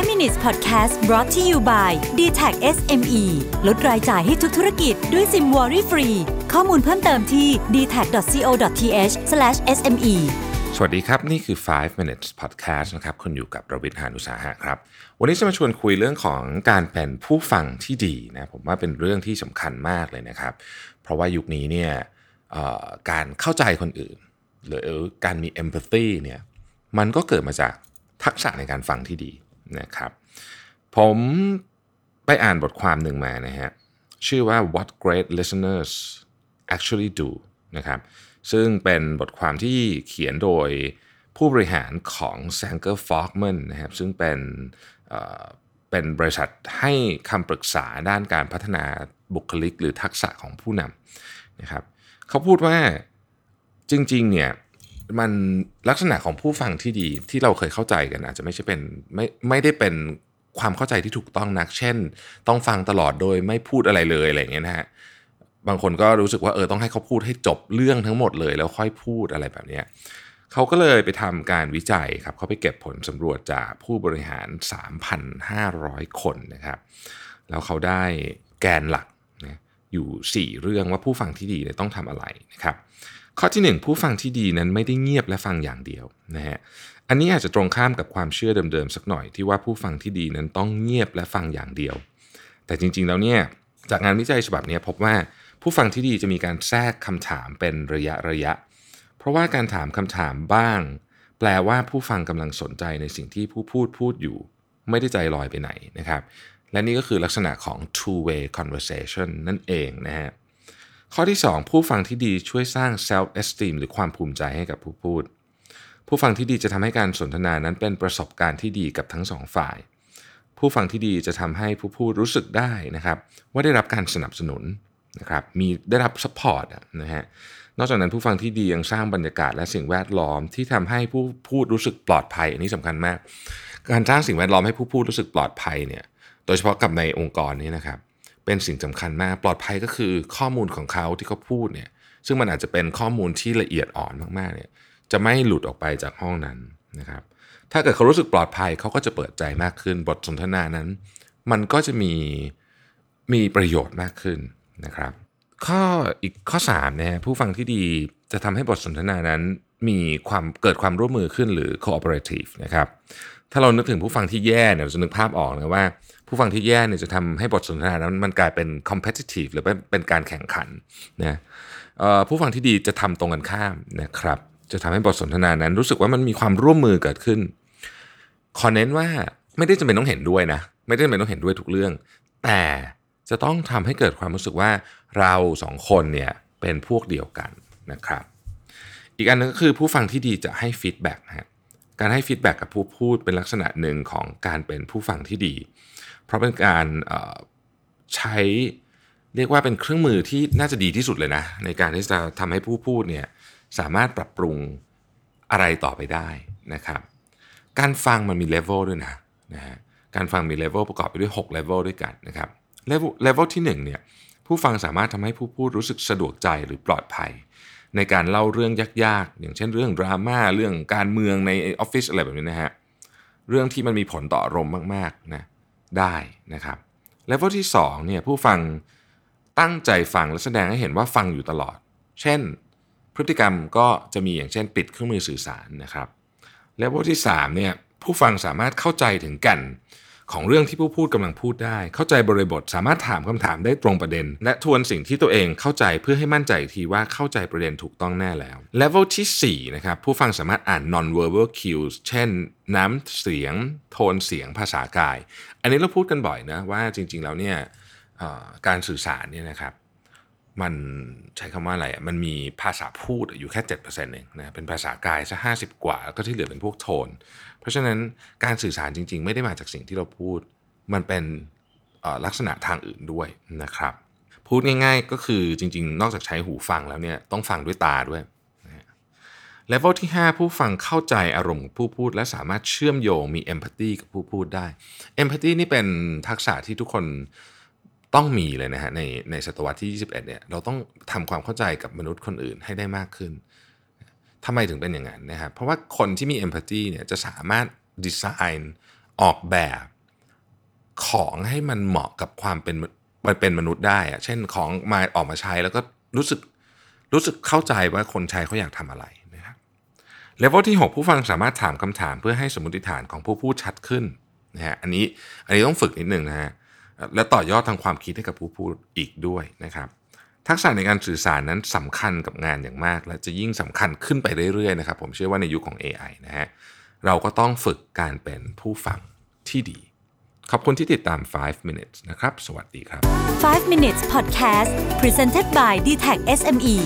5 minutes podcast brought to you by d t a c SME ลดรายจ่ายให้ทุกธุรกิจด้วยซิมวอรี่ฟรี ข้อมูลเพิ่มเติมที่ d t a c c o t h s m e สวัสดีครับ นี่คือ 5 minutes podcast นะครับ คุณอยู่กับประวิทยานุสาหะครับ วันนี้จะมาชวนคุยเรื่องของการเป็นผู้ฟังที่ดีนะผมว่าเป็นเรื่องที่สำคัญมากเลยนะครับ เพราะว่ายุคนี้เนี่ยการเข้าใจคนอื่น หรือการมี empathy เนี่ยมันก็เกิดมาจากทักษะในการฟังที่ดี นะครับผมไปอ่านบทความหนึ่งมานะฮะชื่อว่า what great listeners actually do นะครับซึ่งเป็นบทความที่เขียนโดยผู้บริหารของ Sanger Fogman นะครับซึ่งเป็นเป็นบริษัทให้คำปรึกษาด้านการพัฒนาบุคลิกหรือทักษะของผู้นำนะครับเขาพูดว่าจริงๆเนี่ย มันลักษณะของผู้ฟังที่ดีที่เราเคยเข้าใจกัน อาจจะไม่ใช่เป็นไม่ไม่ได้เป็นความเข้าใจที่ถูกต้องนัก เช่น ต้องฟังตลอดโดยไม่พูดอะไรเลยอะไรอย่างเงี้ยนะฮะบางคนก็รู้สึกว่าเออต้องให้เขาพูดให้จบเรื่องทั้งหมดเลย แล้วค่อยพูดอะไรแบบเนี้ยเขาก็เลยไปทำการวิจัยครับเขาไปเก็บผลสำรวจจากผู้บริหาร 3,500 คนนะครับ แล้วเขาได้แกนหลักนะอยู่ 4 เรื่องว่าผู้ฟังที่ดีเนี่ยต้องทำอะไรนะครับ ข้อที่ 1 ผู้ฟังที่ดีนั้นไม่ได้เงียบและฟังอย่างเดียวนะฮะอันนี้อาจจะตรงข้ามกับความเชื่อเดิมๆสักหน่อยที่ว่าผู้ฟังที่ดีนั้นต้องเงียบและฟังอย่างเดียว แต่จริงๆแล้วเนี่ยจากงานวิจัยฉบับนี้พบว่าผู้ฟังที่ดีจะมีการแทรกคำถามเป็นระยะระยะ เพราะว่าการถามคำถามบ้าง แปลว่าผู้ฟังกำลังสนใจในสิ่งที่ผู้พูดพูดอยู่ ไม่ได้ใจลอยไปไหนนะครับ และนี่ก็คือลักษณะของ two way conversation นั่นเองนะฮะ ข้อที่ 2 ผู้ฟังที่ดีช่วยสร้าง self esteem หรือความภูมิใจให้กับผู้พูด ผู้ฟังที่ดีจะทำให้การสนทนานั้นเป็นประสบการณ์ที่ดีกับทั้งสองฝ่าย ผู้ฟังที่ดีจะทำให้ผู้พูดรู้สึกได้นะครับ ว่าได้รับการสนับสนุนนะครับมีได้รับ support นะฮะนอกจากนั้นผู้ฟังที่ดียังสร้างบรรยากาศและสิ่งแวดล้อมที่ทำให้ผู้พูดรู้สึกปลอดภัย อันนี้สำคัญมาก การสร้างสิ่งแวดล้อมให้ผู้พูดรู้สึกปลอดภัยเนี่ยโดยเฉพาะกับในองค์กรนี้นะครับ เป็นสิ่งสำคัญมาก ปลอดภัยก็คือข้อมูลของเขาที่เขาพูดเนี่ยซึ่งมันอาจจะเป็นข้อมูลที่ละเอียดอ่อนมากๆเนี่ยจะไม่หลุดออกไปจากห้องนั้นนะครับถ้าเกิดเขารู้สึกปลอดภัยเขาก็จะเปิดใจมากขึ้น บทสนทนานั้น มันก็จะมีมีประโยชน์มากขึ้นนะครับ ข้ออีกข้อ3นะฮะผู้ฟังที่ดีจะทำให้บทสนทนานั้นมีความเกิดความร่วมมือขึ้นหรือ cooperative นะครับ ถ้าเรานึกถึงผู้ฟังที่แย่เนี่ยเราจะนึกภาพออกนะว่า ผู้ฟังที่แย่เนี่ยจะทำให้บทสนทนานั้นมันกลายเป็น competitive หรือเป็นการแข่งขันนะผู้ฟังที่ดีจะทำตรงกันข้ามนะครับ จะทำให้บทสนทนานั้น รู้สึกว่ามันมีความร่วมมือเกิดขึ้นขอเน้นว่าไม่ได้จำเป็นต้องเห็นด้วยนะ ไม่ได้จำเป็นต้องเห็นด้วยทุกเรื่อง แต่จะต้องทำให้เกิดความรู้สึกว่าเราสองคนเนี่ยเป็นพวกเดียวกันนะครับ อีกอันนึงก็คือผู้ฟังที่ดีจะให้ feedback นะฮะ การให้ feedback กับผู้พูดเป็นลักษณะหนึ่งของการเป็นผู้ฟังที่ดี เพราะเป็นการใช้เรียกว่าเป็นเครื่องมือที่น่าจะดีที่สุดเลยนะ ในการที่จะทำให้ผู้พูดเนี่ยสามารถปรับปรุงอะไรต่อไปได้นะครับ การฟังมันมีเลเวลด้วยนะนะฮะการฟังมีเลเวลประกอบไปด้วย6เลเวลด้วยกันนะครับเลเวลเลเวลที่1เนี่ยผู้ฟังสามารถทำให้ผู้พูดรู้สึกสะดวกใจหรือปลอดภัย ในการเล่าเรื่องยากๆ อย่างเช่นเรื่องดราม่าเรื่องการเมืองในออฟฟิศอะไรแบบนี้นะฮะเรื่องที่มันมีผลต่ออารมณ์มากๆนะได้นะครับเลเวลที่2เนี่ยผู้ฟังตั้งใจฟังและแสดงให้เห็นว่าฟังอยู่ตลอด เช่น พฤติกรรมก็จะมีอย่างเช่นปิดเครื่องมือสื่อสารนะครับเลเวลที่3เนี่ยผู้ฟังสามารถเข้าใจถึงกัน ของเรื่องที่ผู้พูดกำลังพูดได้ เข้าใจบริบท สามารถถามคำถามได้ตรงประเด็น และทวนสิ่งที่ตัวเองเข้าใจเพื่อให้มั่นใจอีกทีว่าเข้าใจประเด็นถูกต้องแน่แล้วเลเวลที่4นะครับผู้ฟังสามารถอ่าน non verbal cues เช่น น้ำเสียง โทนเสียงภาษากาย อันนี้เราพูดกันบ่อยนะว่าจริง ๆ แล้วเนี่ยการสื่อสารเนี่ยนะครับ มันใช้คำว่าอะไรอะมันมีภาษาพูดอยู่แค่7%เองนะเป็นภาษากายซะห้าสิบกว่า ก็ที่เหลือเป็นพวกโทน เพราะฉะนั้นการสื่อสารจริง ๆ ไม่ได้มาจากสิ่งที่เราพูด มันเป็นลักษณะทางอื่นด้วยนะครับ พูดง่าย ๆ ก็คือจริง ๆ นอกจากใช้หูฟังแล้วเนี่ยต้องฟังด้วยตาด้วยเลเวลที่ 5 ผู้ฟังเข้าใจอารมณ์ผู้พูด และสามารถเชื่อมโยงมีเอมพัตตีกับผู้พูดได้เอมพัตตีนี่เป็นทักษะที่ทุกคน ต้องมีเลยนะฮะในในศตวรรษที่ 21เนี่ยเราต้องทำความเข้าใจกับมนุษย์คนอื่นให้ได้มากขึ้นทำไมถึงเป็นอย่างนั้นนะครับเพราะว่าคนที่มี empathy เนี่ยจะสามารถดีไซน์ออกแบบของให้มันเหมาะกับความเป็นมันเป็นมนุษย์ได้อะเช่นของมาออกมาใช้แล้วก็รู้สึกรู้สึกเข้าใจว่าคนใช้เขาอยากทำอะไรนะครับเลเวลที่ 6 ผู้ฟังสามารถถามคำถามเพื่อให้สมมติฐานของผู้พูดชัดขึ้นนะฮะอันนี้อันนี้ต้องฝึกนิดนึงนะฮะ และต่อยอดทางความคิดให้กับผู้พูดอีกด้วยนะครับ ทักษะในการสื่อสารนั้นสำคัญกับงานอย่างมาก และจะยิ่งสำคัญขึ้นไปเรื่อยๆนะครับ ผมเชื่อว่าในยุคของ AI นะฮะเราก็ต้องฝึกการเป็นผู้ฟังที่ดี ขอบคุณที่ติดตาม 5 minutes นะครับ สวัสดีครับ 5 minutes podcast presented by d t e c h SME